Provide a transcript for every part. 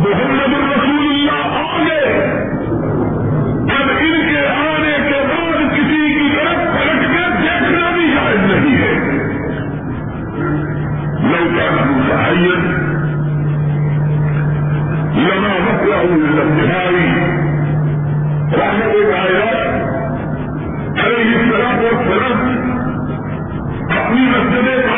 محمد الرسول اللہ آ گئے جب ان کے آنے کے بعد کسی کی طرف پلٹ کے دیکھنا بھی شاید نہیں ہے۔ لوٹا نبو صحیح لنا مسئلہ بہاری رحمت آیا ارے اس طرح وہ سڑک اپنی مسجد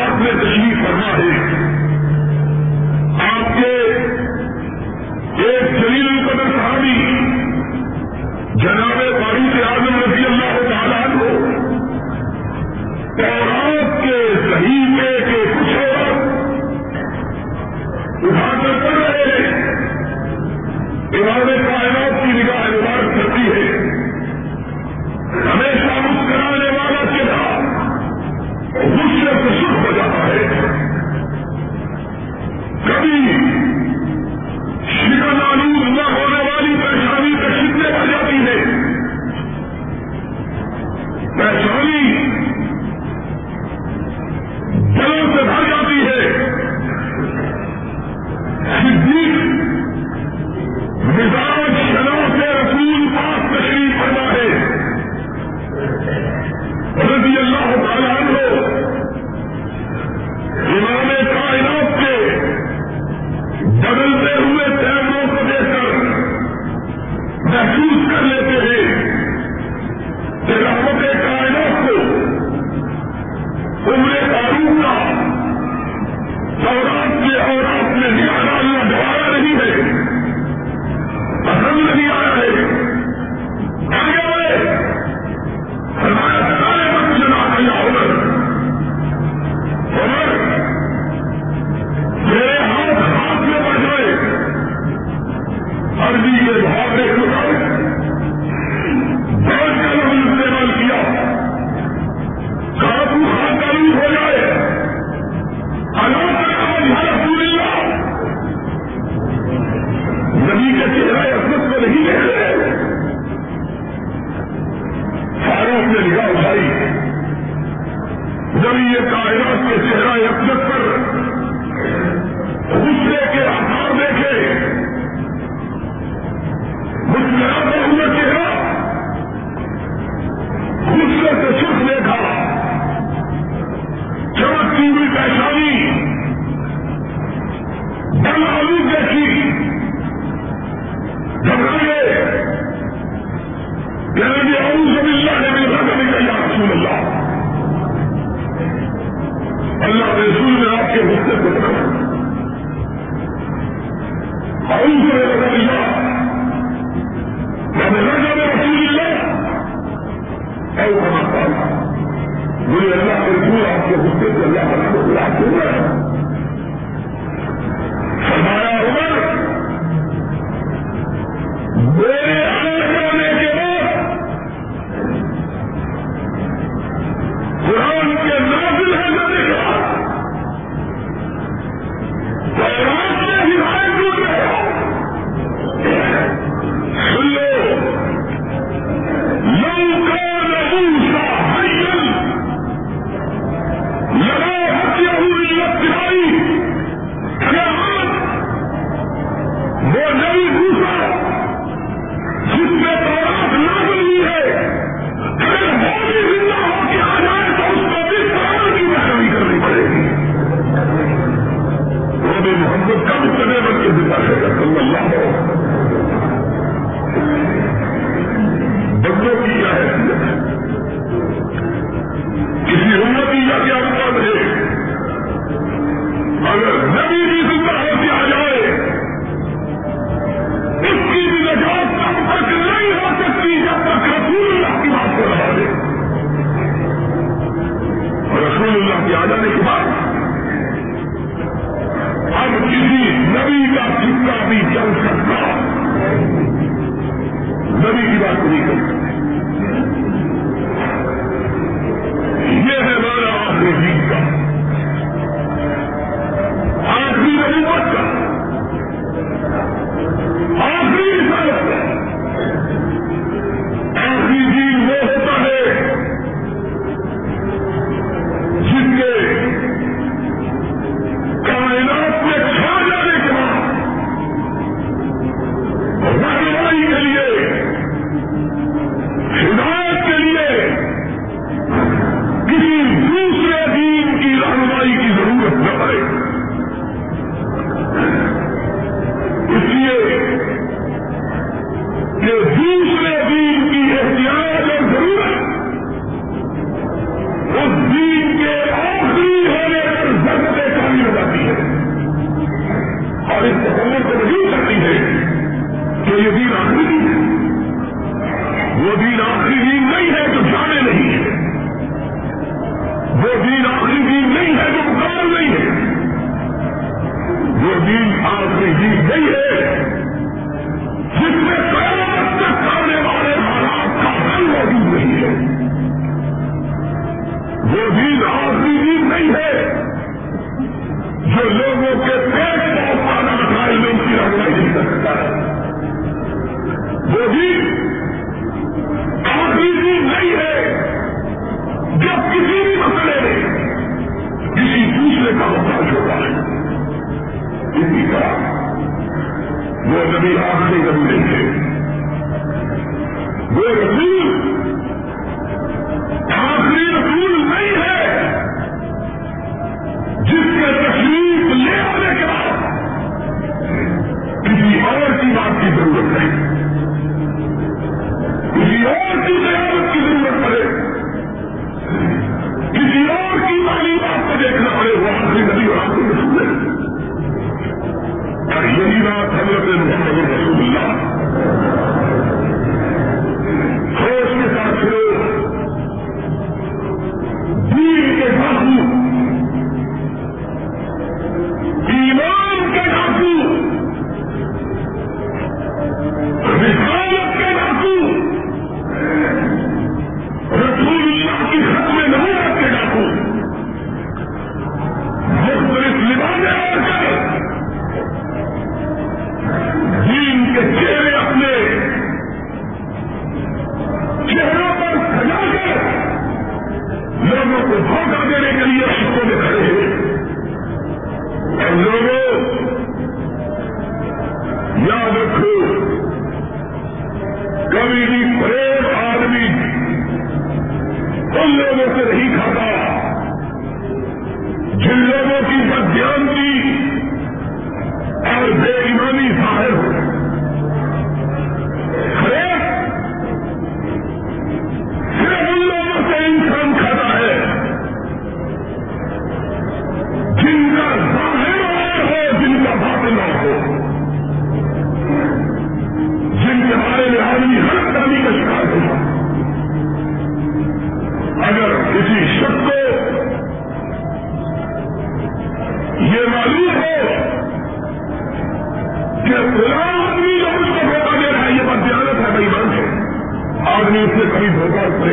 کے پاس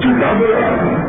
کتابیں۔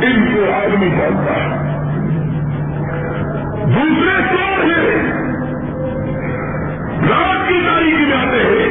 ان سے آدمی جانتا ہے۔ دوسرے شور ہیں؟ رات کی تاریخ میں آتے ہیں۔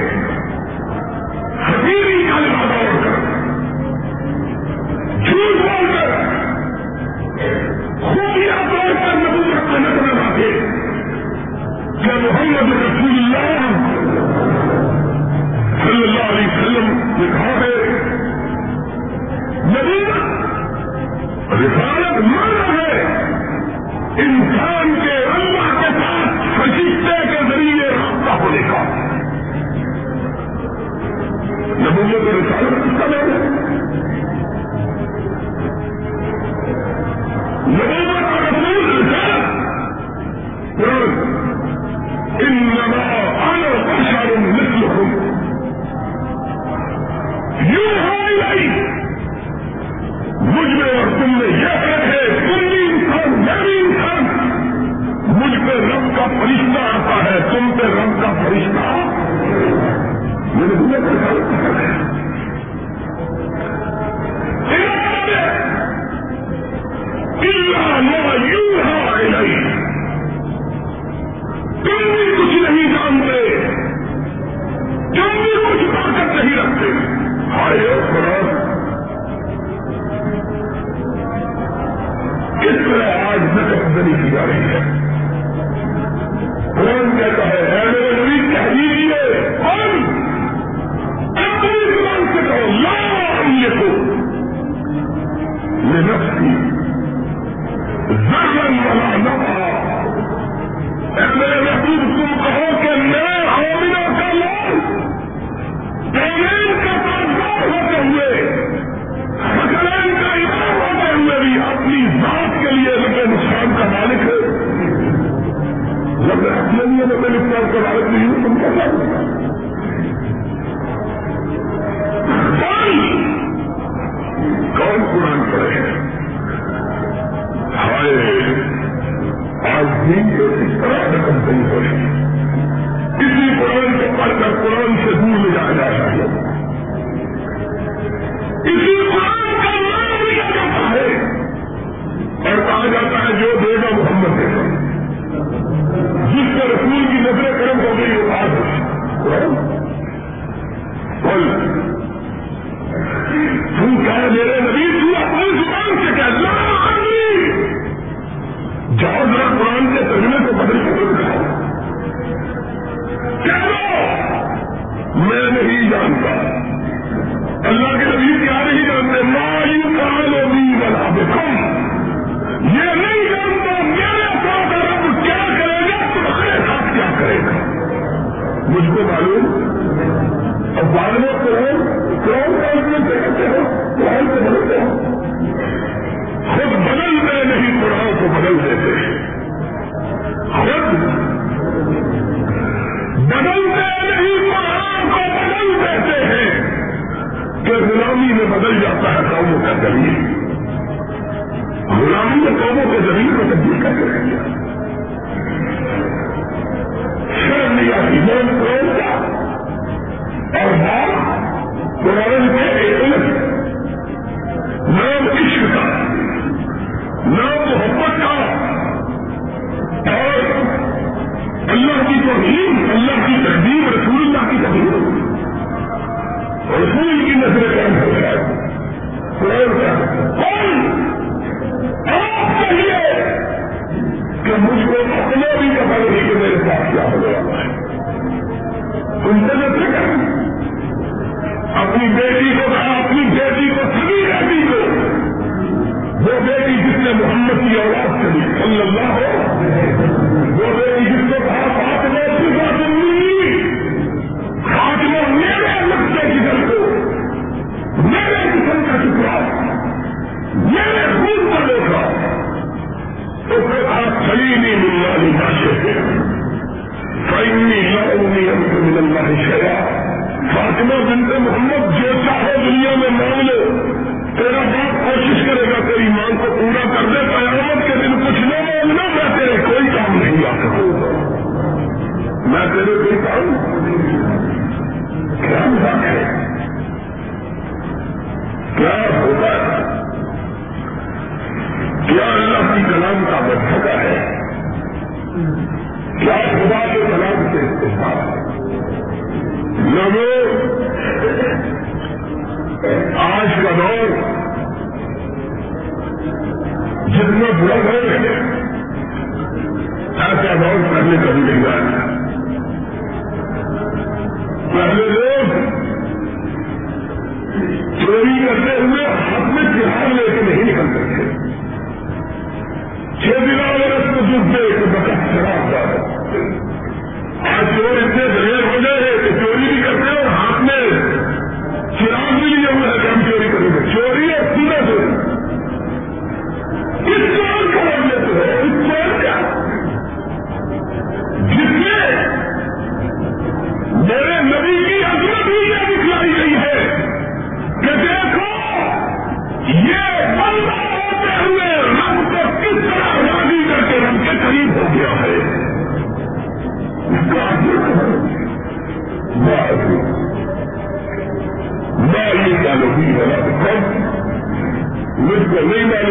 اپنے تجربے کو بدل کے میں نہیں جانتا۔ اللہ کے نبی کیا نہیں جانتے؟ مائی کالونی بنا دے یہ نہیں جانتا میرے ساتھ رب کیا کرے گا، تمہارے ساتھ کیا کرے گا۔ مجھ کو معلوم؟ اب والے کرو کون کون سے کرتے ہو قرآن سے بدلتے ہو۔ خود بدل میں نہیں قرآن کو بدل دیتے تجربے کے وقت شراب کا آج چور اتنے دلیر ہو گئے ہیں کہ چوری بھی کرتے ہیں اور ہاتھ میں شراب بھی لیے ہوئے ہیں کہ چوری کریں گے۔ چوری اور سیدھا چوری۔ کو نہیں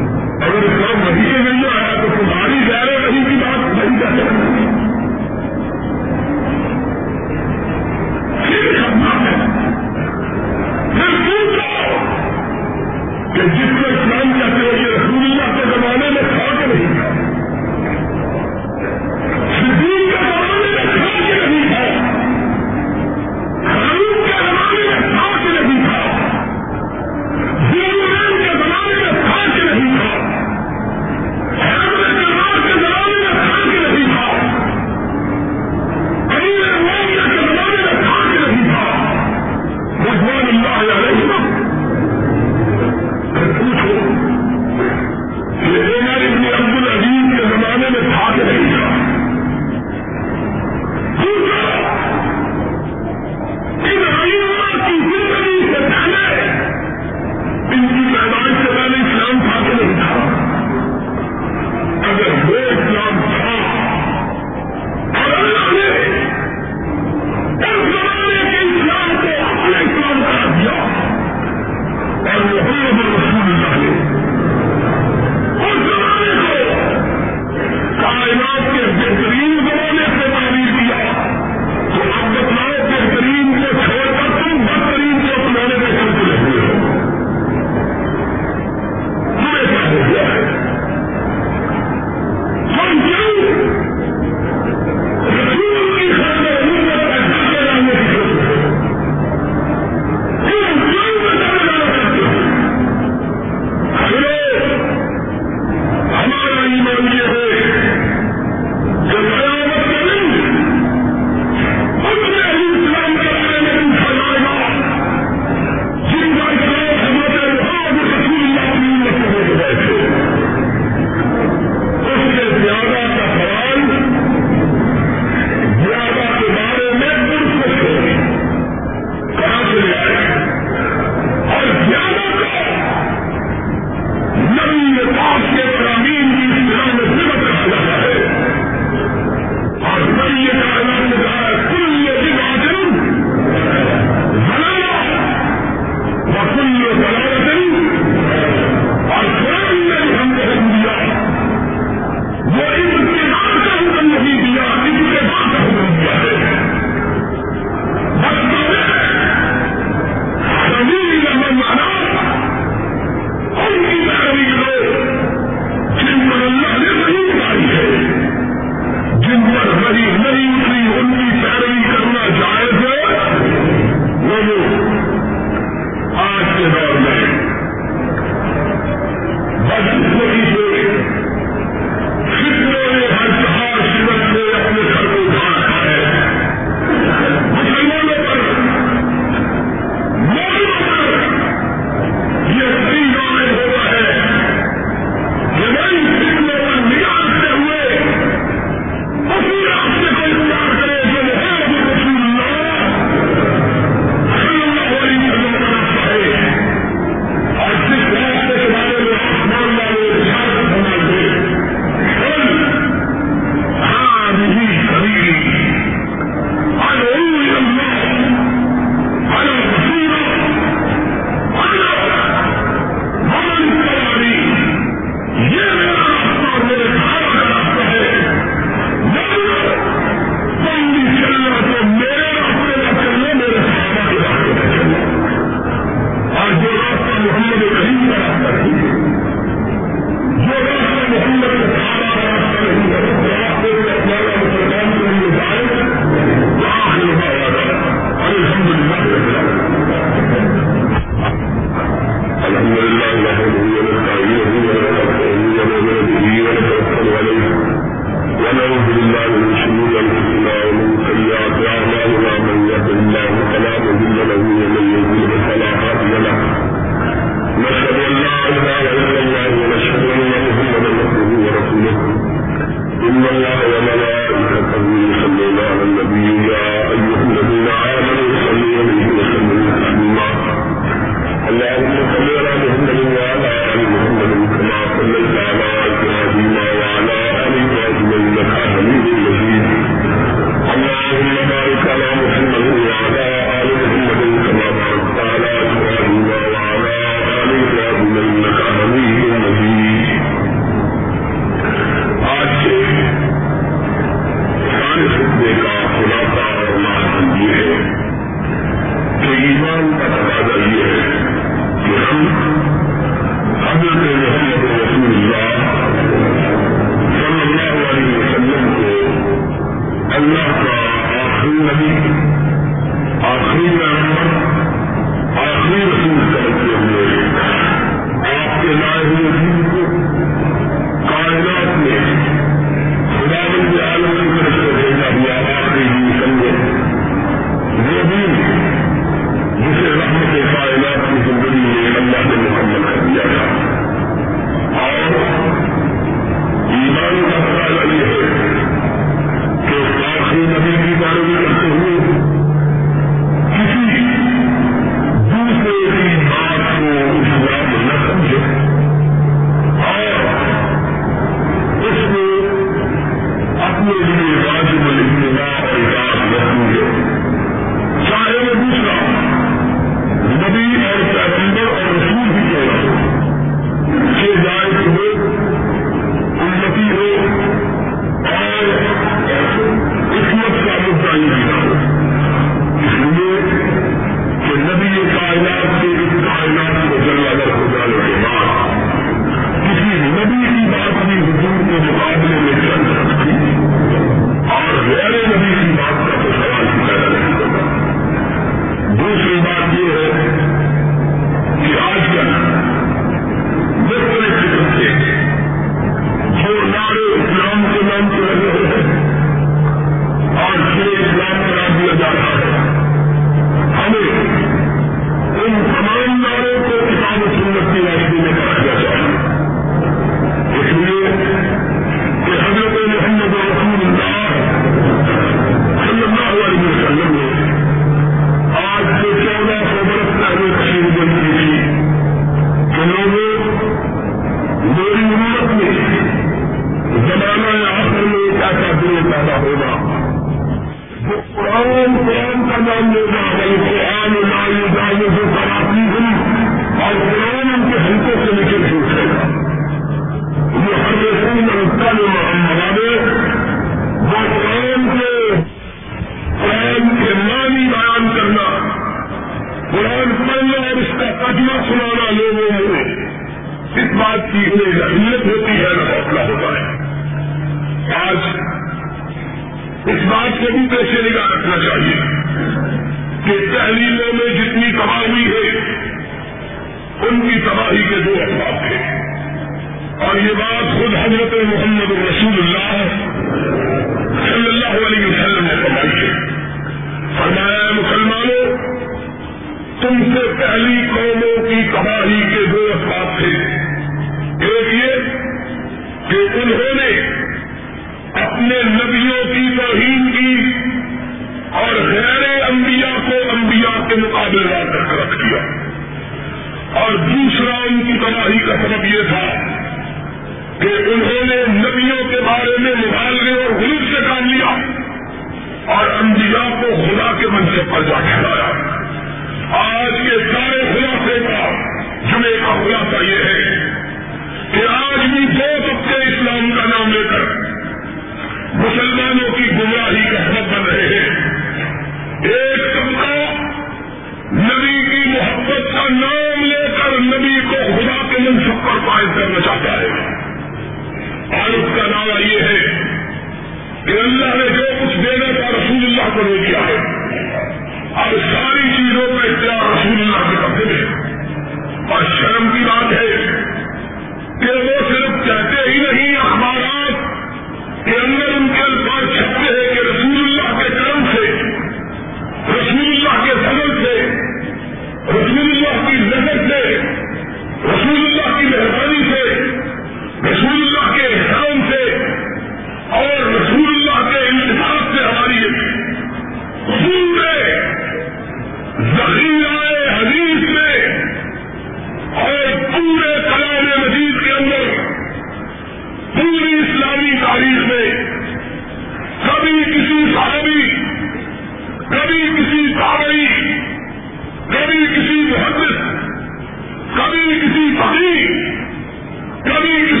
کبھی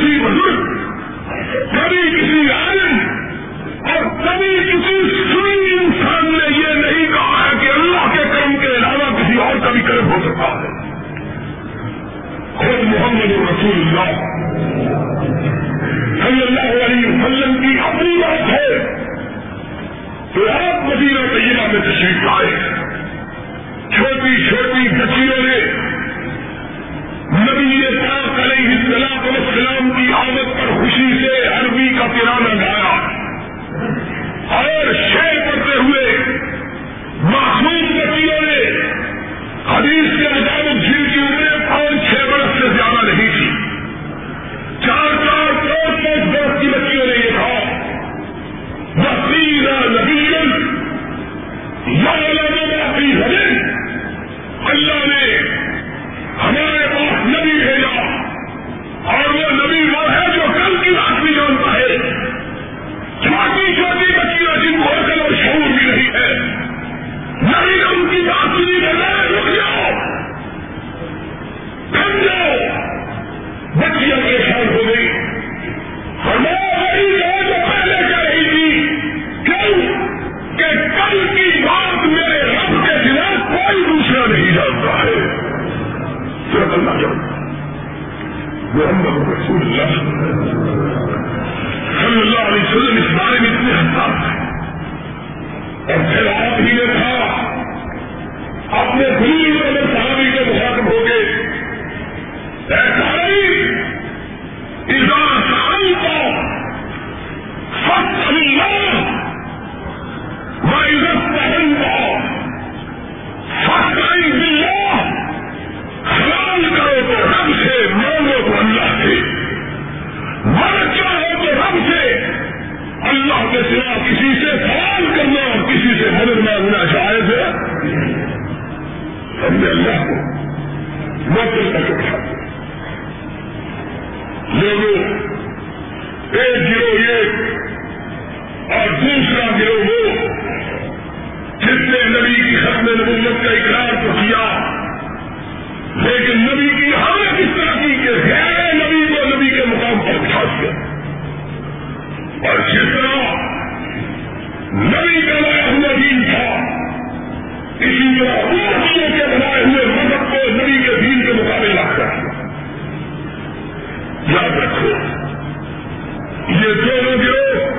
یاد رکھو۔ یہ دونوں گروہ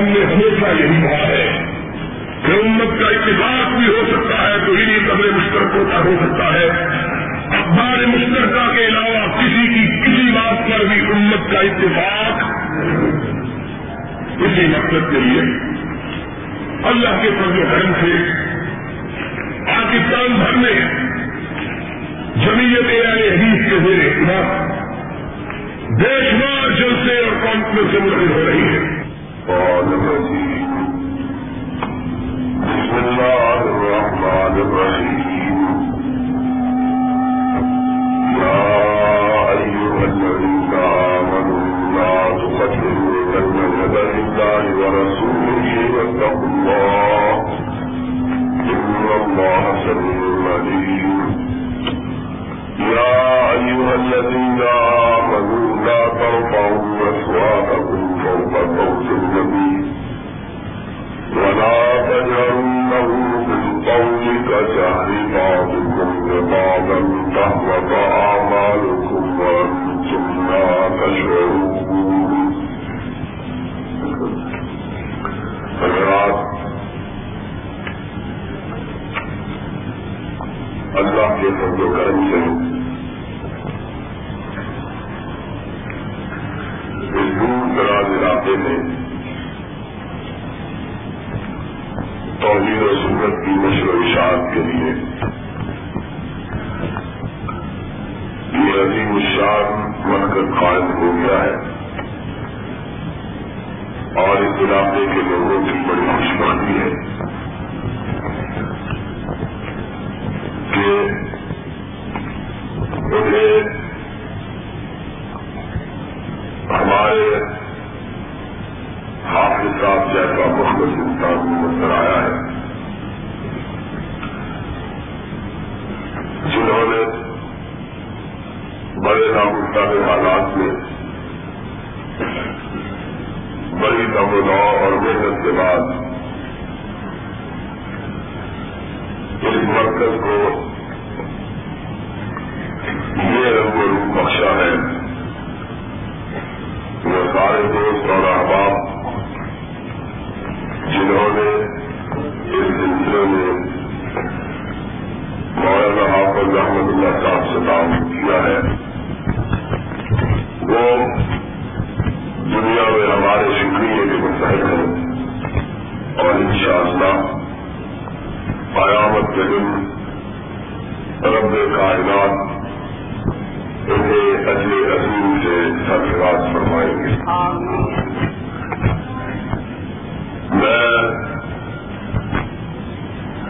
ہم نے ہمیشہ یہی کہا ہے کہ امت کا اتفاق بھی ہو سکتا ہے تو انہیں قدر مشترک ہوتا ہو سکتا ہے۔ اخبار مشترکہ کے علاوہ کسی کی کسی بات پر بھی امت کا اتفاق اسی مقصد کے لیے اللہ کے فضل کرم سے، پاکستان بھر میں جمیت حدیث کے ذریعے خلاف بے شمار جلسے اور کانفرنس سے منتقل ہو رہی ہے۔ الذين آمنوا لا ترفعوا أصواتكم فوق صوت النبي ولا تجعلوا له بالقول كجهر بعضكم لبعضا تهبط أعمالكم وأنتم لا تشعرون. حضرات اللہ کے فضل و کرم سے دور دراز علاقے میں توحید و سنت کی نشر و اشاعت کے لیے۔ یہ عظیم الشان مرکز قائم ہو گیا ہے۔ اور اس علاقے کے لوگوں کی بڑی خوشبانی ہے کہ انہیں ہمارے حافظ صاحب جیسا محمد انسان میں نظر آیا ہے۔ جنہوں نے بڑے نامتا حالات میں بڑی دمدا اور محنت کے بعد اس مرکز کو یہ رنگ و روپ بخشا ہے۔ وہ سارے دوست اور احباب، جنہوں نے اس سلسلے میں مولانا حافظ احمد اللہ صاحب سے تعاون کیا ہے۔ وہ دنیا میں ہمارے شکریہ کے متحد ہیں۔ اور ان شاء اللہ قیامت کے دن رب کائنات اجل عظیم سے سرفراز فرمائیں گے۔ میں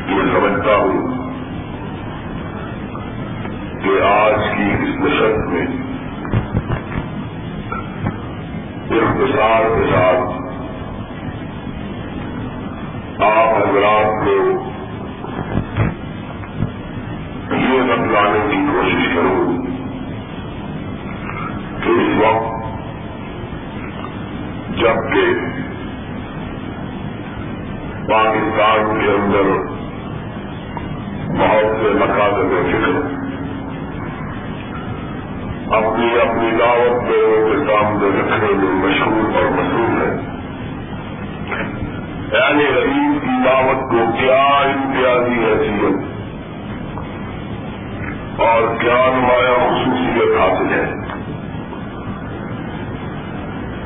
یہ سمجھتا ہوں کہ آج کی اس نشست میں اختصار کے ساتھ آپ حضرات کو یہ بتلانے کی کوشش کروں۔ کہ اس وقت جبکہ پاکستان کے اندر بہت سے مقاصد فکر۔ اپنی اپنی دعوت لوگوں کے سامنے رکھنے میں مشہور اور مشہور ہے۔ یعنی غریب کی دعوت کو کیا امتیازی حیثیت اور کیا نمایاں خصوصیت حاصل ہے؟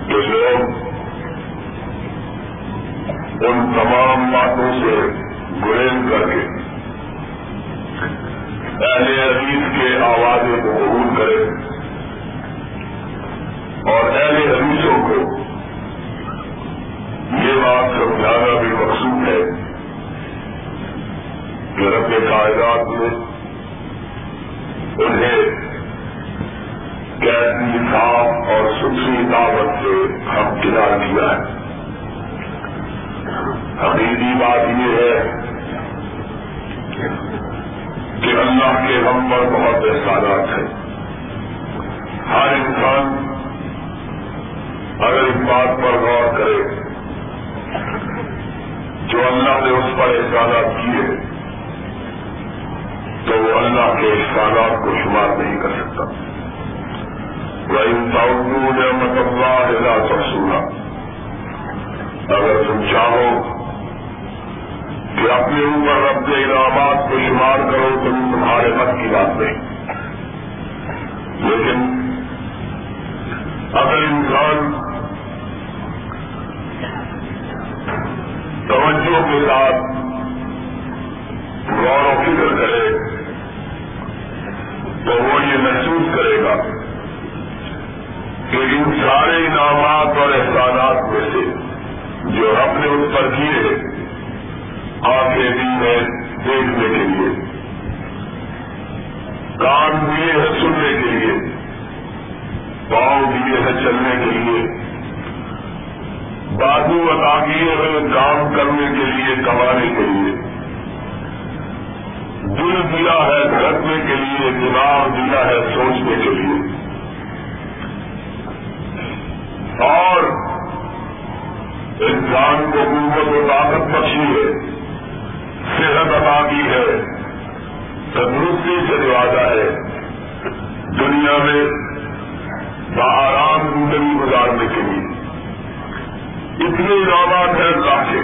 کہ لوگ ان تمام باتوں سے گریز کر کے اہل عزیز کے آوازیں کو قبول کرے اور اہل حدیثوں کو یہ بات سمجھانا بھی مقصود ہے کہ رب کائنات میں انہیں کیسی صاف اور ستھری دعوت سے ہم کنار کیا ہے۔ حقیقی بات یہ ہے کہ اللہ کے ہم پر بہت احسانات ہیں۔ ہر انسان اگر اس بات پر غور کرے جو اللہ نے اس پر احسانات کیے، تو وہ اللہ کے احسانات کو شمار نہیں کر سکتا۔ وہ نعمت اللہ لا تفصولا اگر تم چاہو کہ اپنے اوپر رب کے انعامات کو شمار کرو تو تمہارے مت کی بات نہیں۔ لیکن اگر انسان توجہ کے ساتھ غور و فکر کرے، تو وہ یہ محسوس کرے گا کہ ان سارے انعامات اور احسانات میں سے جو رب نے اس پر کیے آگے بھی ہے دیکھنے کے لیے، کان دیے ہیں سننے کے لیے، پاؤں دیے ہیں چلنے کے لیے، بازو عطا کیے ہیں کام کرنے کے لیے، کمانے کے لیے۔ دل دیا ہے، دھڑکنے کے لیے، دماغ دیا ہے، سوچنے کے لیے۔ اور انسان کو قوت و طاقت بخشی ہے، صحت ادا کی ہے، تندرستی سے نوازا ہے۔ دنیا میں بآرام زندگی گزارنے کے لیے۔ اتنے انعامات ہیں اللہ کے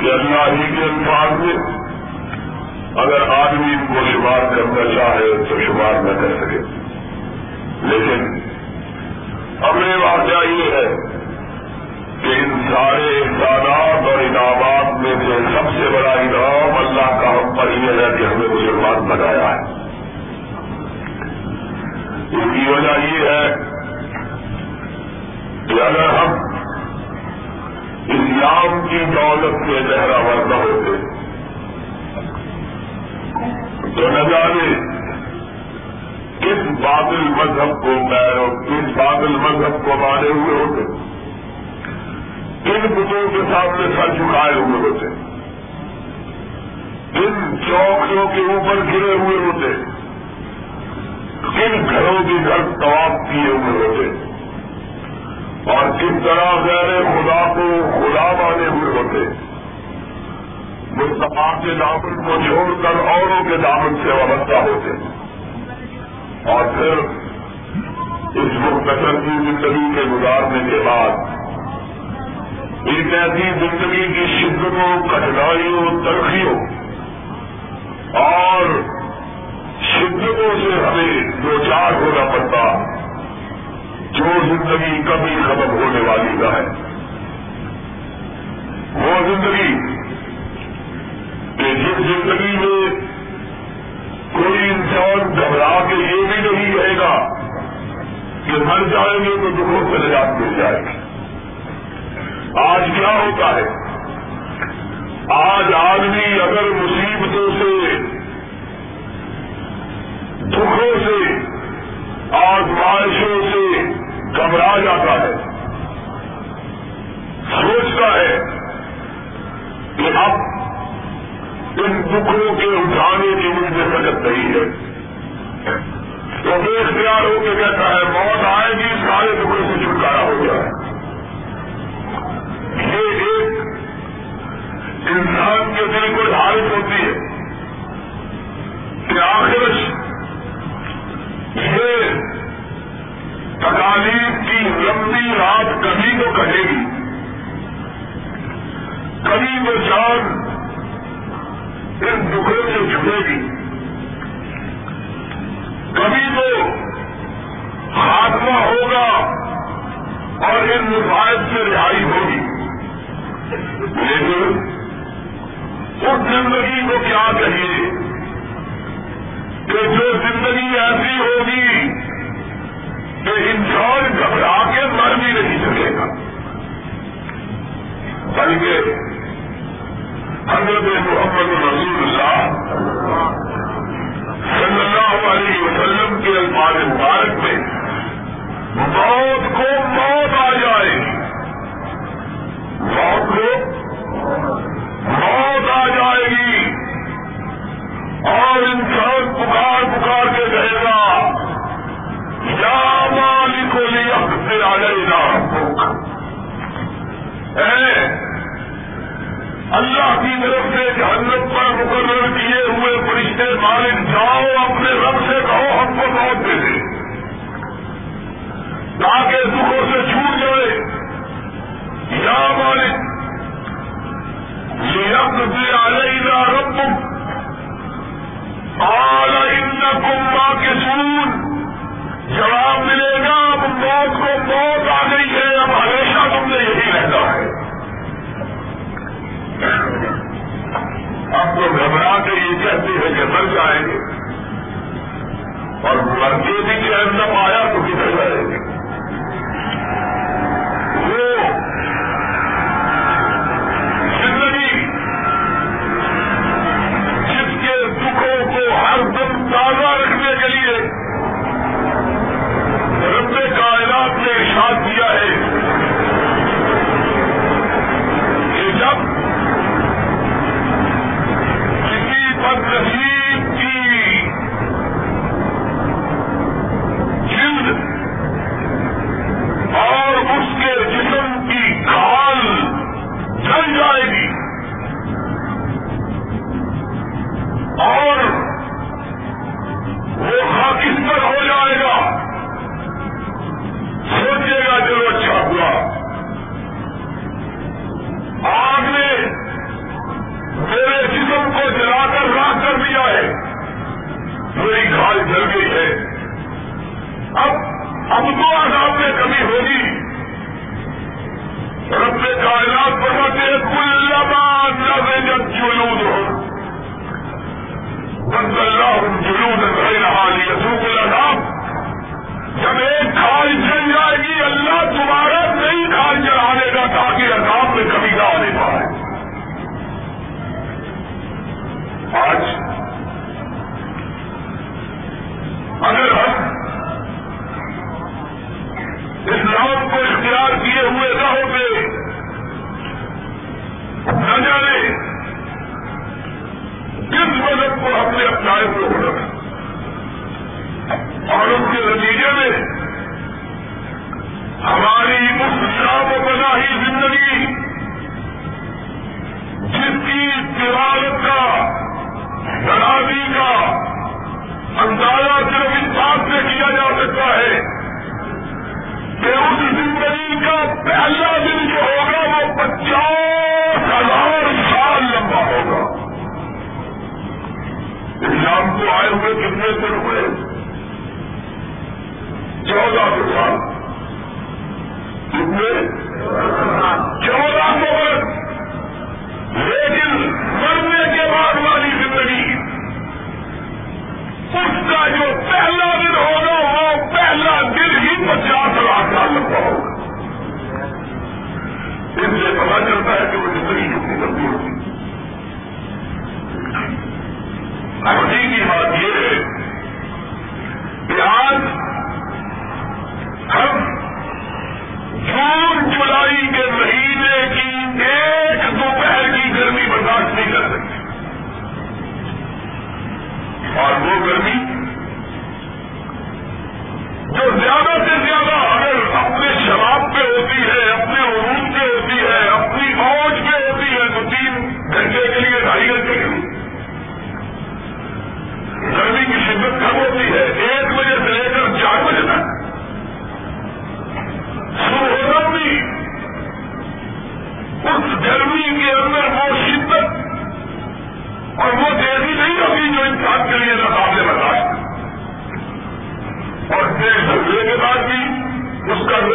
کہ اللہ ہی کے انسان میں اگر آدمی ان کو شمار کرنا چاہے تو شمار نہ کر سکے۔ لیکن اگلے واقعہ یہ ہے کہ ان سارے اقدامات اور انعامات میں سے سب سے بڑا انعام اللہ کا ہم پر یہ ہے کہ ہمیں مسلمان بنایا ہے۔ اس کی وجہ یہ ہے کہ اگر ہم اسلام کی دولت کے لہراور نہ ہوتے تو نہ جانے کس بادل مذہب کو پیرو کس بادل مذہب کو مانے ہوئے ہوتے؟ کن بتوں کے سامنے سر جھکائے ہوئے ہوتے؟ کن چوکیوں کے اوپر گرے ہوئے ہوتے؟ کن گھروں کی گھر طواف کیے ہوئے ہوتے؟ اور کس طرح غیر خدا کو خدا مانے ہوئے ہوتے؟ مصطفیٰ کے دامن کو چھوڑ کر اوروں کے دامن سے وابستہ ہوتے؟ اور پھر اس مختصر کی زندگی کے گزارنے کے بعد ایک ایسی زندگی کی شدتوں، کٹھنائیوں، ترقیوں اور شدتوں سے ہمیں دو چار ہونا پڑتا، جو زندگی کبھی ختم ہونے والی نہ ہے۔ وہ زندگی کہ جس زندگی میں کوئی انسان گھبرا کے یہ بھی نہیں رہے گا کہ مر جائیں گے تو دکھوں سے نجات مل جائے گی۔ آج کیا ہوتا ہے؟ آج آدمی اگر مصیبتوں سے، دکھوں سے آزمائشوں سے گھبرا جاتا ہے۔ سوچتا ہے کہ اب ان دکھوں کے اٹھانے کی مجھ میں سکت نہیں ہے۔ تو بے اختیار ہو کے کہتا ہے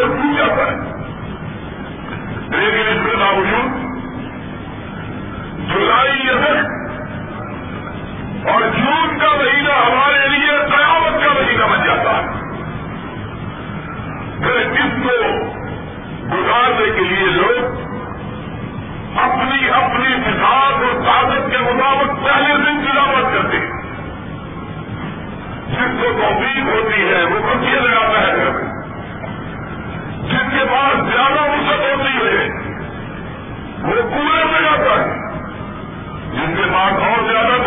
تک جاتا ہے۔ لیکن اس کے باوجود جولائی اگست اور جون کا مہینہ ہمارے لیے قیامت کا مہینہ بن جاتا ہے۔ پھر جس کو گزارنے کے لیے لوگ اپنی اپنی مثال اور طاقت کے مطابق پہلے دن گراوٹ کرتے ہیں۔ جس کو توفیق ہوتی ہے، وہ کچھ لگاتا ہے۔ پاس زیادہ وسط ہوتی ہے۔ وہ کنویں میں جاتا ہے۔ جن کے پاس اور زیادہ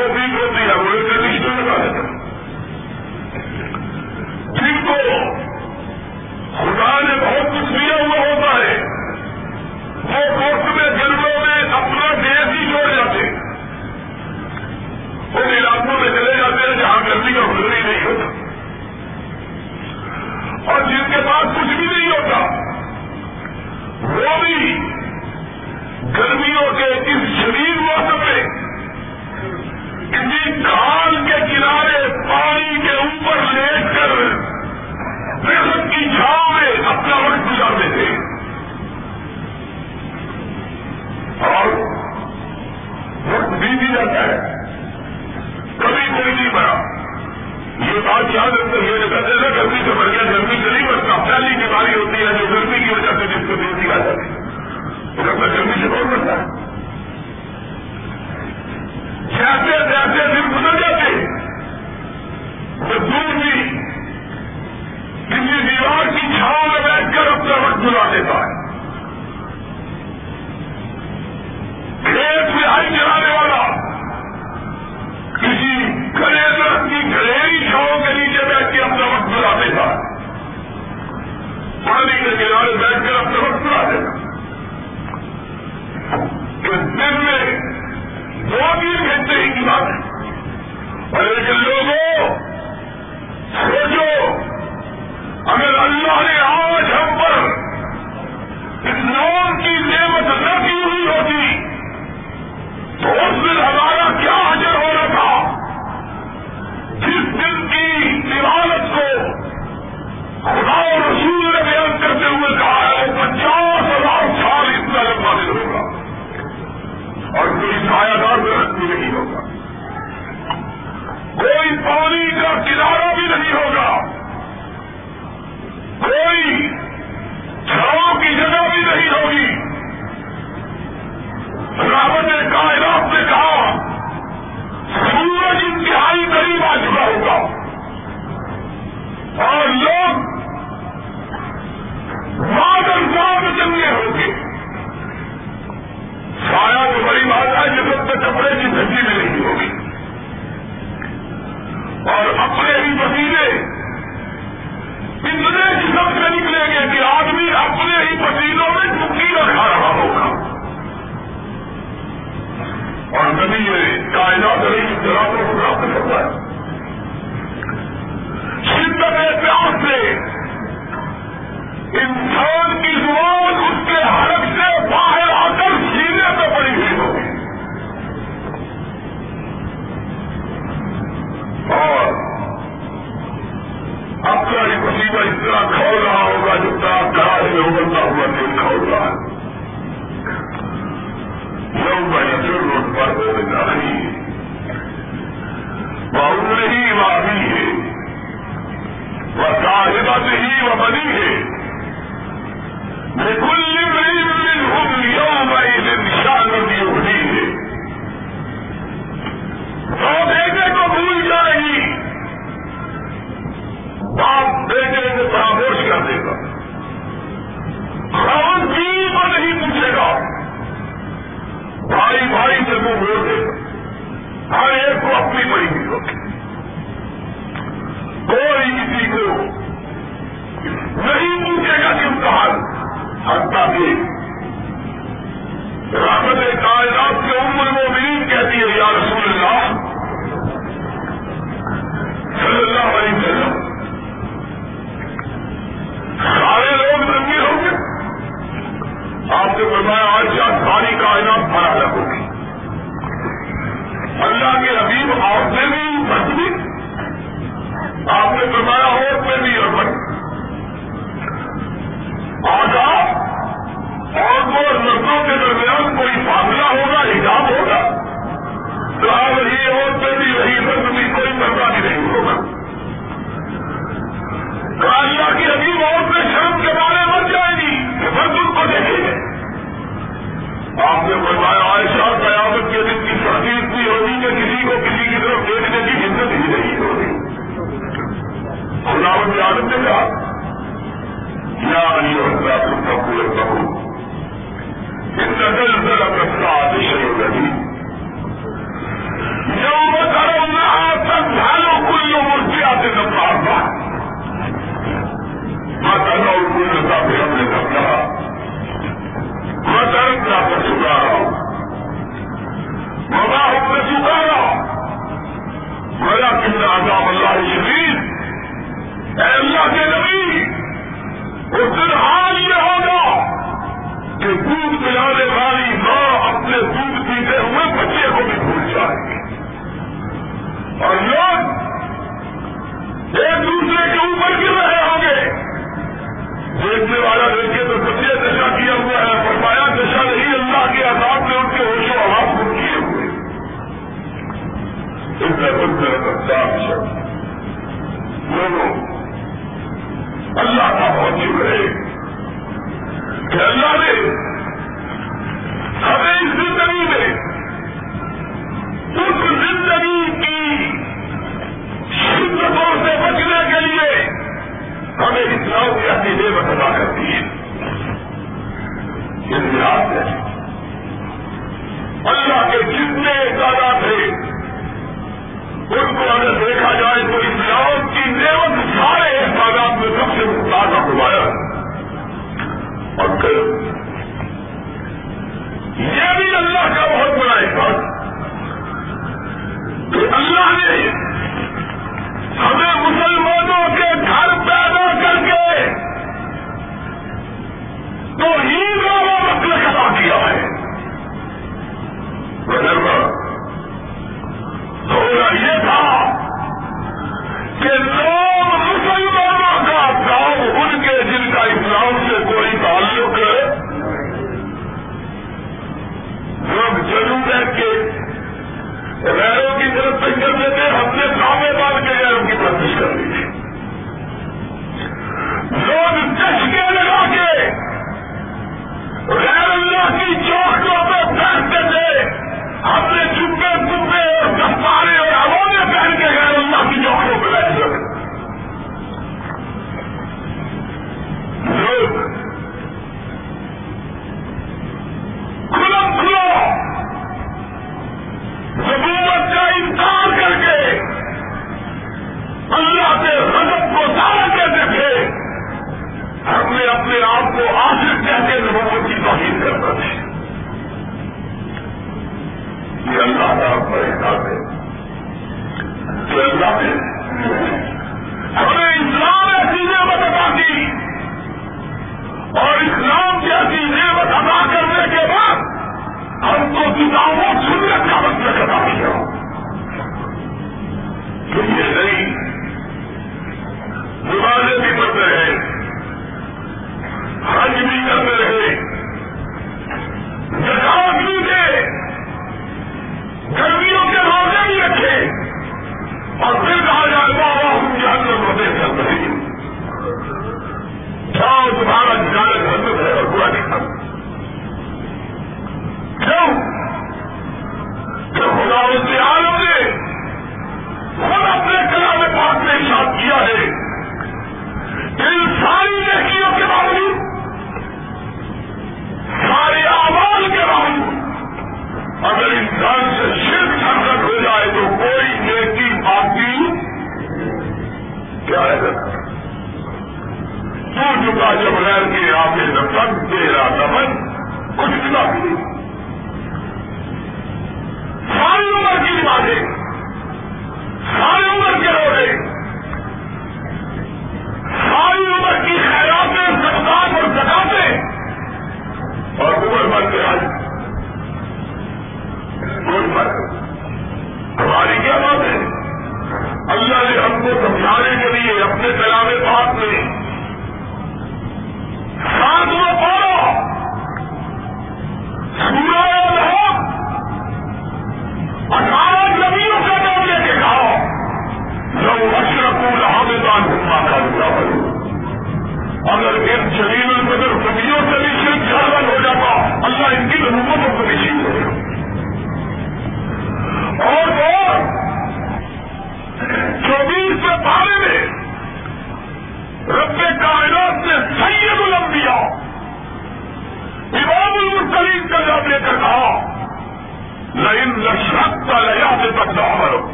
کرنا جلدی بھی دیوار کی چھاؤں میں بیٹھ کر اپنا وقت گزار دیتا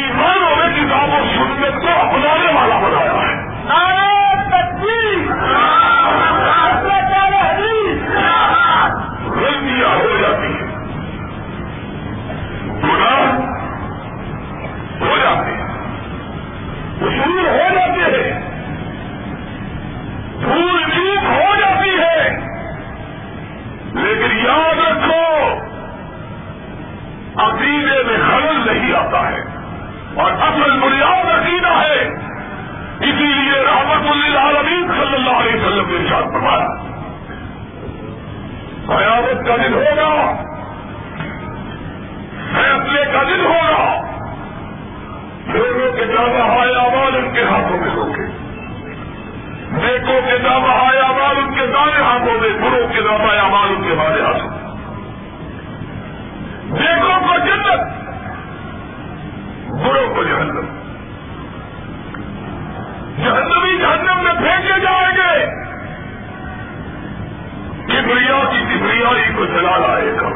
ایمان اور کتاب و سنت کو اپنا قیامت کا دن ہوگا۔ فیصلے کا دن ہوگا۔ لوگوں کے دعوی ہائے آواز ان کے ہاتھوں میں ہوں گے۔ نیکوں کے دعوی ہائے آواز ان کے دائیں ہاتھوں میں، بروں کے دعوی آواز ان کے بارے ہاتھوں نیکوں کو جنت، بروں کو جہنم۔ جہنمی جہنم میں پھینکے جائیں گے۔ کبریا کی کبریائی کو چلا لائے گا۔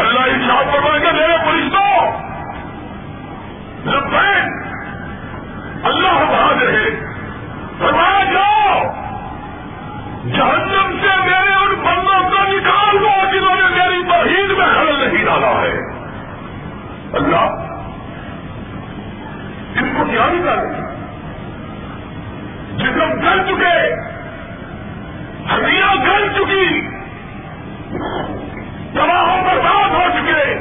اللہ اشاعت فرمائے گا، میرے فرشتوں لبین اللہ بہاد رہے۔ فرمایا جاؤ! جہنم سے میرے ان بندوں کو نکال دو جنہوں نے میری توحید میں خلل نہیں ڈالا ہے۔ اللہ ان کو کیا نکالے؟ جسم کر چکے۔ ہڈیاں گل چکی۔ تباہ برباد ہو چکے۔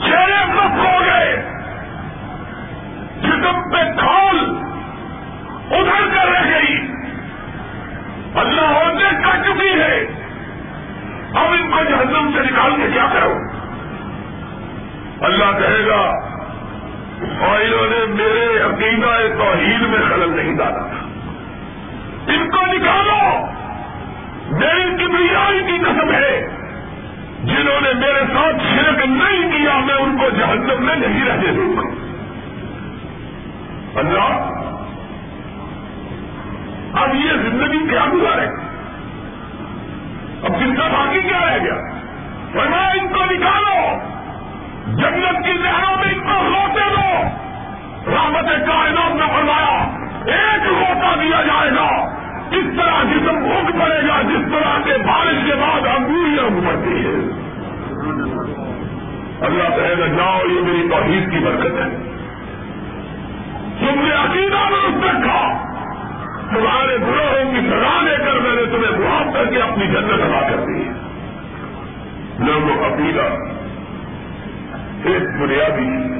چہرے مت ہو گئے۔ جسم پہ کھول ادھر کر رہ گئی۔ اللہ ہونے کر چکی ہے۔ اب ان کو جہنم سے نکال کے کیا کرو؟ اللہ کہے گا، اور انہوں نے میرے عقیدہ توحید میں خلل نہیں ڈالا۔ ان کو نکالو۔ میری کبریائی کی قسم ہے۔ جنہوں نے میرے ساتھ شرک نہیں کیا، میں ان کو جہنم میں نہیں رہنے دوں گا۔ اللہ، اب یہ زندگی کیا گزارے؟ اب جن کا باقی کیا رہ گیا؟ ورنہ ان کو نکالو۔ جنت کی نہروں میں ان کو روتے دو۔ رحمت کائنات میں فرمایا ایک روتا دیا جائے گا۔ اس طرح جسم اگ پڑے گا، جس طرح کے بارش کے بعد انگوریاں پڑتی ہے اللہ کہے گا، جاؤ، یہ میری توحید کی برکت ہے۔ تم نے عقیدہ میں اس رکھا۔ تمہارے گروہوں کی سزا لے کر میں نے تمہیں معاف کر کے اپنی جنت ادا کر دی لوگوں عقیدہ ایک بنیادی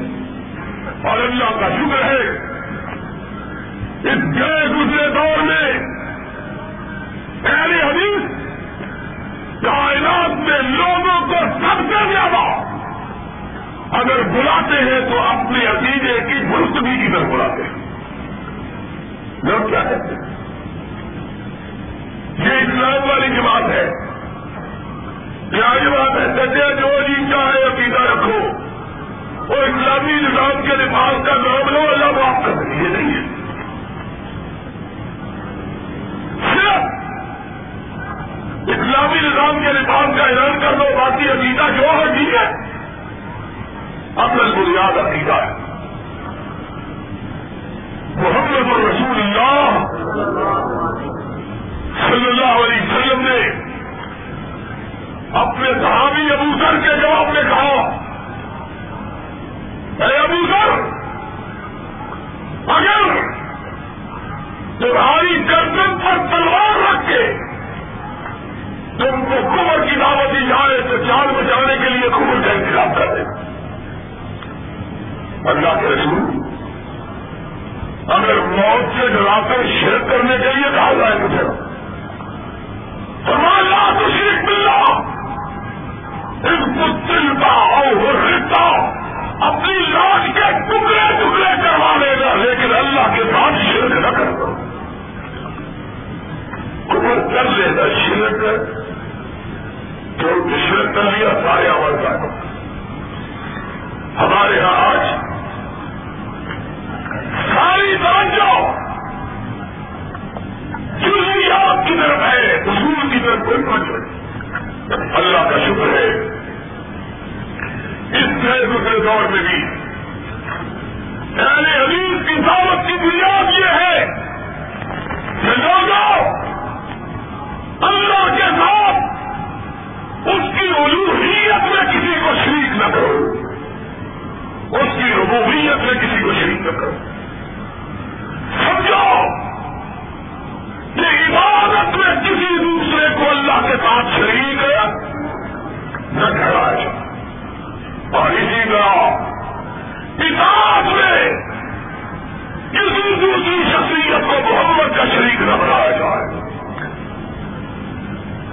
اور اللہ کا شکر ہے اس گئے گزرے دور میں پہلے حدیث کائنات میں لوگوں کو سب سے زیادہ اگر بلاتے ہیں تو اپنے عقیدے کی درستگی کی طرف بلاتے ہیں۔ لوگ کیا کہتے ہیں؟ یہ اسلام والی کی بات ہے۔ یہ بات ہے سچے جو جی چاہے عقیدہ رکھو۔ وہ اسلامی نظام کے لباس کا نام لو، اللہ معاف کر یہ نہیں ہے۔ صرف اسلامی نظام کے لباس کا اعلان کر دو، باقی عقیدہ جو ہے ٹھیک ہے۔ اصل بنیاد عقیدہ ہے۔ محمد رسول اللہ صلی اللہ علیہ وسلم نے اپنے صحابی ابو سر کے جواب میں کہا، اے ابو سر اگر تمہاری گردن پر تلوار رکھ کے تم کو کمر کی دعوت دی جائے تو جان بچانے کے لیے کمر کا انتظام کر دے۔ اللہ کے رسول، اگر موت سے ڈرا کر شرک کرنے کے لیے کہا جائے مجھے اللہ تو شرک ملنا اس مستل کا اور رشتہ اپنی لاش کے ٹکڑے ٹکڑے کروا لے گا، لیکن اللہ کے ساتھ شرک نہ کر۔ دو کر لے گا شرک، جو شرک کر لیا، سارے عمل کا۔ ہمارے یہاں آج ساری توجہ جزیات کی طرف ہے اصول کی طرف کوئی توجہ اللہ کا شکر ہے۔ اس نئے دوسرے دور میں بھی۔ پہلے حدیث کی دعوت کی بنیاد یہ ہے کہ لوگوں اللہ کے ساتھ اس کی الوحیت میں کسی کو شریک نہ کرو۔ اس کی ربوبیت میں کسی کو شریک نہ کرو۔ سمجھو کہ عبادت میں کسی دوسرے کو اللہ کے ساتھ شریک نہ ٹھہرایا اور بھائی جی پینا کتاب میں کسی دوسری شخصیت کو محمد کا شریک نہ بنایا جائے۔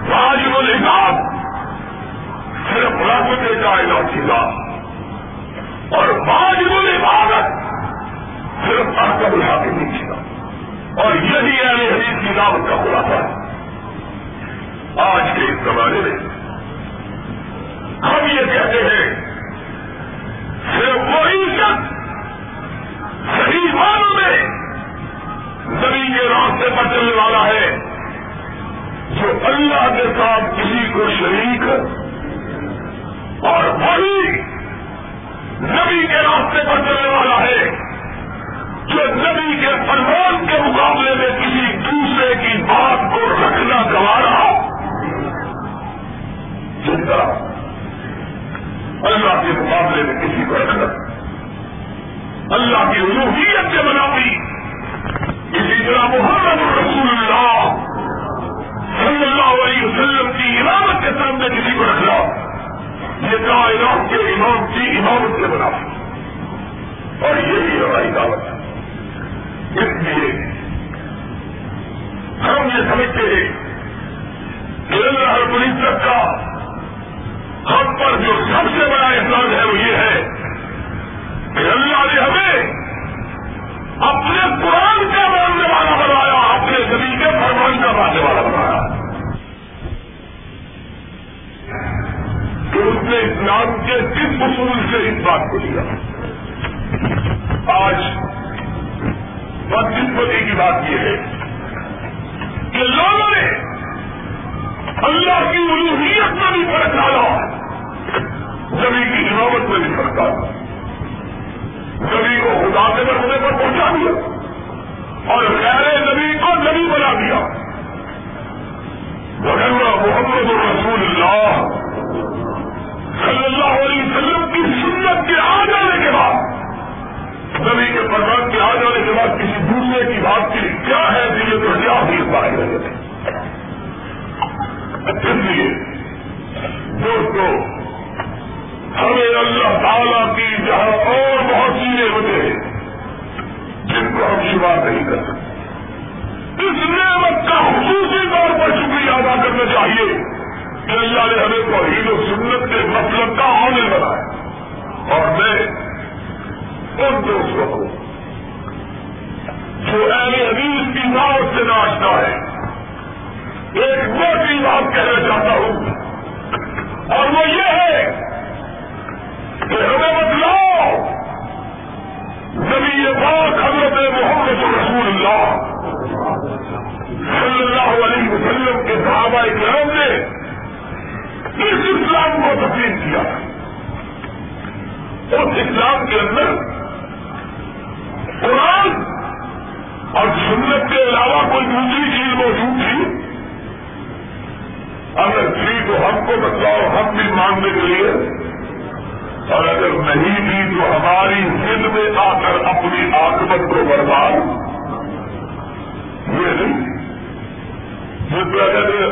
راج و نظام صرف رحمت جائے گا ذات اور واجب العبادت صرف احکم کے نہیں کیا اور یہی اہل حدیث کی دعوت کا خلاف ہے۔ آج کے اس زمانے میں ہم یہ کہتے ہیں صرف وہی شخص صحیح معنوں میں زمین کے راستے پر چلنے والا ہے جو اللہ کے ساتھ کسی کو شریک اور وہی نبی کے راستے پر چلنے والا ہے جو نبی کے فرمان کے مقابلے میں کسی دوسرے کی بات کو رکھنا گوارا جن کا اللہ کے مقابلے میں کسی کو رکھنا۔ اللہ کی روحیت کے بناوی اسی طرح محمد رسول اللہ صلی اللہ علیہ وسلم کی عمارت کے سامنے کسی کو رکھنا۔ یہ کائنات کے امام کی عمارت سے بنا اور یہی ہماری دعوت ہے۔ اس لیے ہم یہ سمجھتے ہیں کہ اللہ رب العزت کا ہم پر جو سب سے بڑا احسان ہے وہ یہ ہے کہ اللہ نے ہمیں اپنے قرآن کا ماننے والا بنایا، اپنے زمین کے فرمان کا ماننے والا بنایا۔ کہ اس نے اسلام کے کس اصول سے اس بات کو دیا آج بدقسمتی کی بات یہ ہے کہ لوگوں نے اللہ کی الوحیت میں بھی فرق ڈالا۔ زمین کی امامت میں بھی فرق ڈالا۔ نبی کو خدا کے درجے پر پہنچا دیا۔ اور غیر نبی کو نبی بنا دیا۔ وغیرہ محمد الرسول اللہ صلی اللہ علیہ وسلم کی سنت کے آ جانے کے بعد۔ نبی کے پروان کے آ جانے کے بعد کسی دوسرے کی بات کی کیا ہے دلیے تو کیا بھی بات رہے لیے دوستو، ہمیں اللہ تعالیٰ کی جہاں اور بہت سی نعمتیں جن کو ہم شمار نہیں کر سکتے۔ اس نعمت کا خصوصی طور پر شکریہ ادا کرنا چاہیے کہ اللہ نے ہمیں توحید و سنت کے مطلب کا عامل بنایا۔ اور میں ان دوستوں کو، جو اہل حدیث کی دعوت سے ناشتا ہے ایک موٹی بات کہنا چاہتا ہوں۔ اور وہ یہ ہے کہ ہمیں بتلاؤ، نبی پاک حضرت محمد رسول اللہ صلی اللہ علیہ وسلم کے صحابہ کرام نے اس اسلام کو تسلیم کیا۔ اس اسلام کے اندر قرآن اور سنت کے علاوہ کوئی دوسری چیز موجود تھی۔ اگر تھی تو ہم کو بتلاؤ ہم بھی مانگنے کے لیے۔ اور اگر نہیں بھی تو ہماری دل میں آ کر اپنی آکمت کو برباد۔ یہ نہیں۔ جس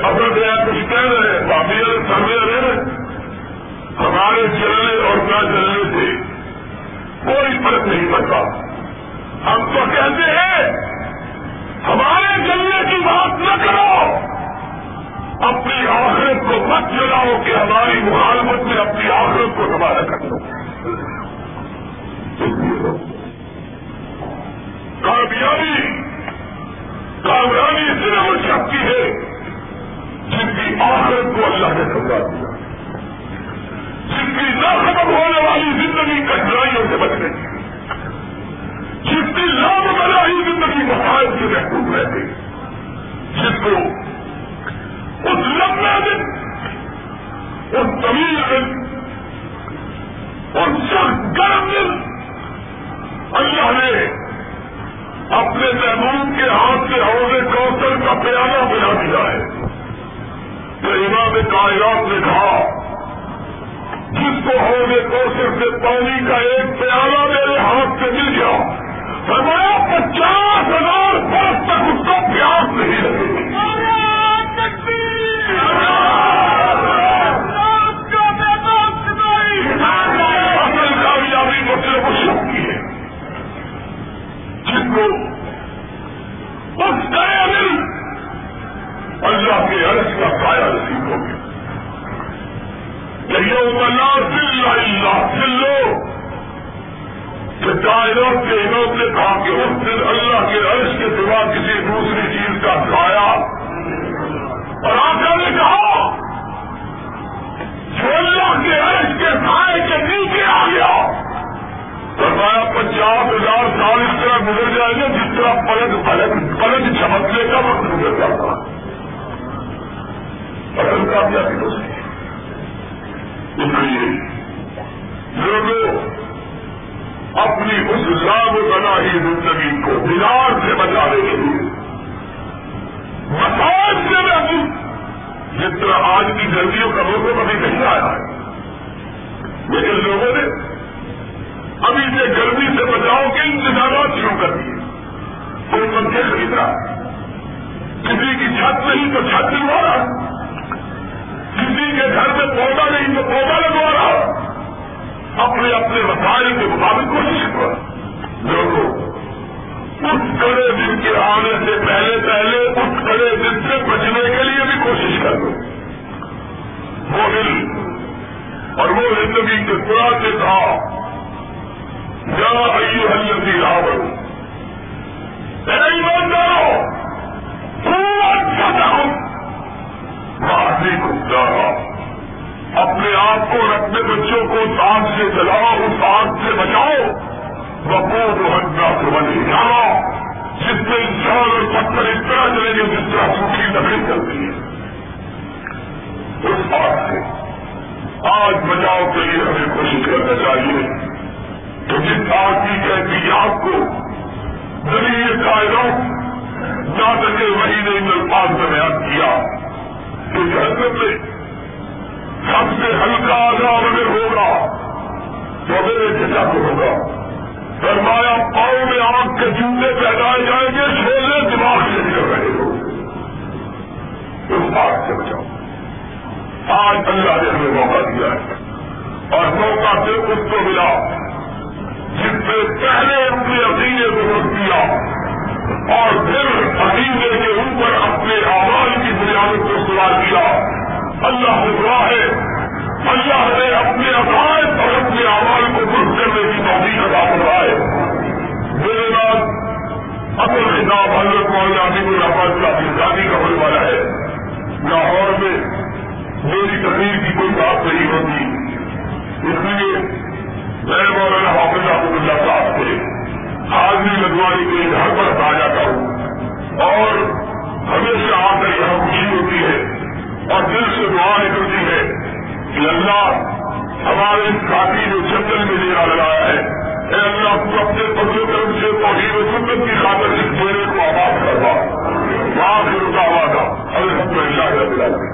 اگر گیا کچھ کہہ رہے ہیں، بابی سمجھ رہے ہمارے چلنے اور نہ چلنے سے کوئی فرق نہیں پڑتا۔ ہم تو کہتے ہیں، ہمارے چلنے کی بات نہ کرو۔ اپنی آخرت کو مت جلاؤ کہ ہماری مخالفت میں اپنی آخرت کو دوبارہ کر لو کامیابی کامیابی صرف وہ شکتی ہے جن کی آخرت کو اللہ نے سمجھا دیا جن کی نہ ختم ہونے والی زندگی کٹھنائیوں سے بچ گئی۔ جس کی لام بنائی زندگی مسائل سے محفوظ رہ جس کو اس لمبے دن اس طویل دن اس سخت گرم دن اللہ نے اپنے محبوب کے ہاتھ سے حوضے کوثر کا پیالہ بنا دیا ہے۔ تو امام کائرات نے کہا، جس کو حوضے کوثر سے پانی کا ایک پیالہ میرے ہاتھ سے مل گیا، فرمایا پچاس ہزار برس تک اس کو پیاس نہیں لگے کے کا ہو گیا اللہ کے نے کہا کہ اس دن اللہ کے عرش کے سوا کسی دوسری چیز کا سایہ اور آقا نے کہا جو کے عرش کے سائے کے نیچے آ گیا فرمایا، پچاس ہزار سال اس طرح گزر جائیں گے جس طرح پلک پلک پلک چمکنے کا وقت گزر جاتا پلک کا کیا دوسری۔ اس لیے لوگوں اپنی اس لاب بنا ہی زندگی کو بگاڑ سے بچانے کے لیے، مساج سے جس طرح آج کی گرمیوں کا موسم ابھی نہیں آیا ہے۔ لیکن لوگوں نے ابھی سے گرمی سے بچاؤ کے انتظامات شروع کر دیے۔ کوئی پنکھے خرید رہا کسی کی چھت نہیں تو چھت دلوا رہا۔ کسی کے گھر میں پودا نہیں تو پودا لگوا رہا۔ اپنے اپنے مسائل کے مطابق کوشش کر۔ لوگوں اس کڑے دن کے آنے سے پہلے پہلے اس کڑے دن سے بچنے کے لیے بھی کوشش کر لو۔ وہ دل اور وہ زندگی کے پورا سے تھا یا ایو حلتی راوڑ ایماندارو پورا اچھا کو جا رہا اپنے آپ کو اور اپنے بچوں کو آگ سے جلاؤ، اس سے بچاؤ۔ جس میں انسان اور پتھر اس طرح چلیں گے جس طرح سوکھی لکڑی چلتی ہے اس آگ سے آج بچاؤ کے لیے ہمیں کوشش کرنا چاہیے تو جس آگ کی کہتی آگ کو زمین کائنات نہ سکے وہی نے ان الفاظ میں بیان کیا کہ جہنم میں سب سے ہلکا آزاد اگر ہوگا تو میرے چچا کو ہوگا۔ فرمایا، پاؤں میں آگ کے جوتے پہنائے جائیں گے چھوڑے دماغ سے نکل رہے ہو اس آگ سے بچاؤ۔ آج اللہ نے ہمیں موقع دیا ہے۔ اور موقع صرف اس کو ملا جس سے پہلے اپنے عقیدے کو روک دیا اور پھر عقیدے کے اوپر اپنے آواز کی بنیاد کو سوال کیا اللہ سے دعا ہے۔ اللہ نے اپنے عقائد اور اپنے آواز کو توفیق ادا کروائے میرے بعد اصل خطاب حضرت مولانا عظیم الرحمان کا شادی کا ہونے والا ہے۔ لاہور میں میری تقریر کی کوئی بات نہیں ہوتی۔ اس لیے میں مولانا حافظ احمد اللہ صاحب سے حاضری لگوانے کے لیے گھر پر آ جاتا ہوں۔ اور ہمیشہ آ کر یہاں خوشی ہوتی ہے اور دل سے دعا نکلتی ہے کہ اللہ ہمارے ساتھی جو جنگل میں لے آ رہا ہے اے اللہ تو اپنے بندے کرم سے توحید و سنت کی خاطر اس میرے کو آباد کروا۔ وہاں سے رکاوا تھا الحمد للہ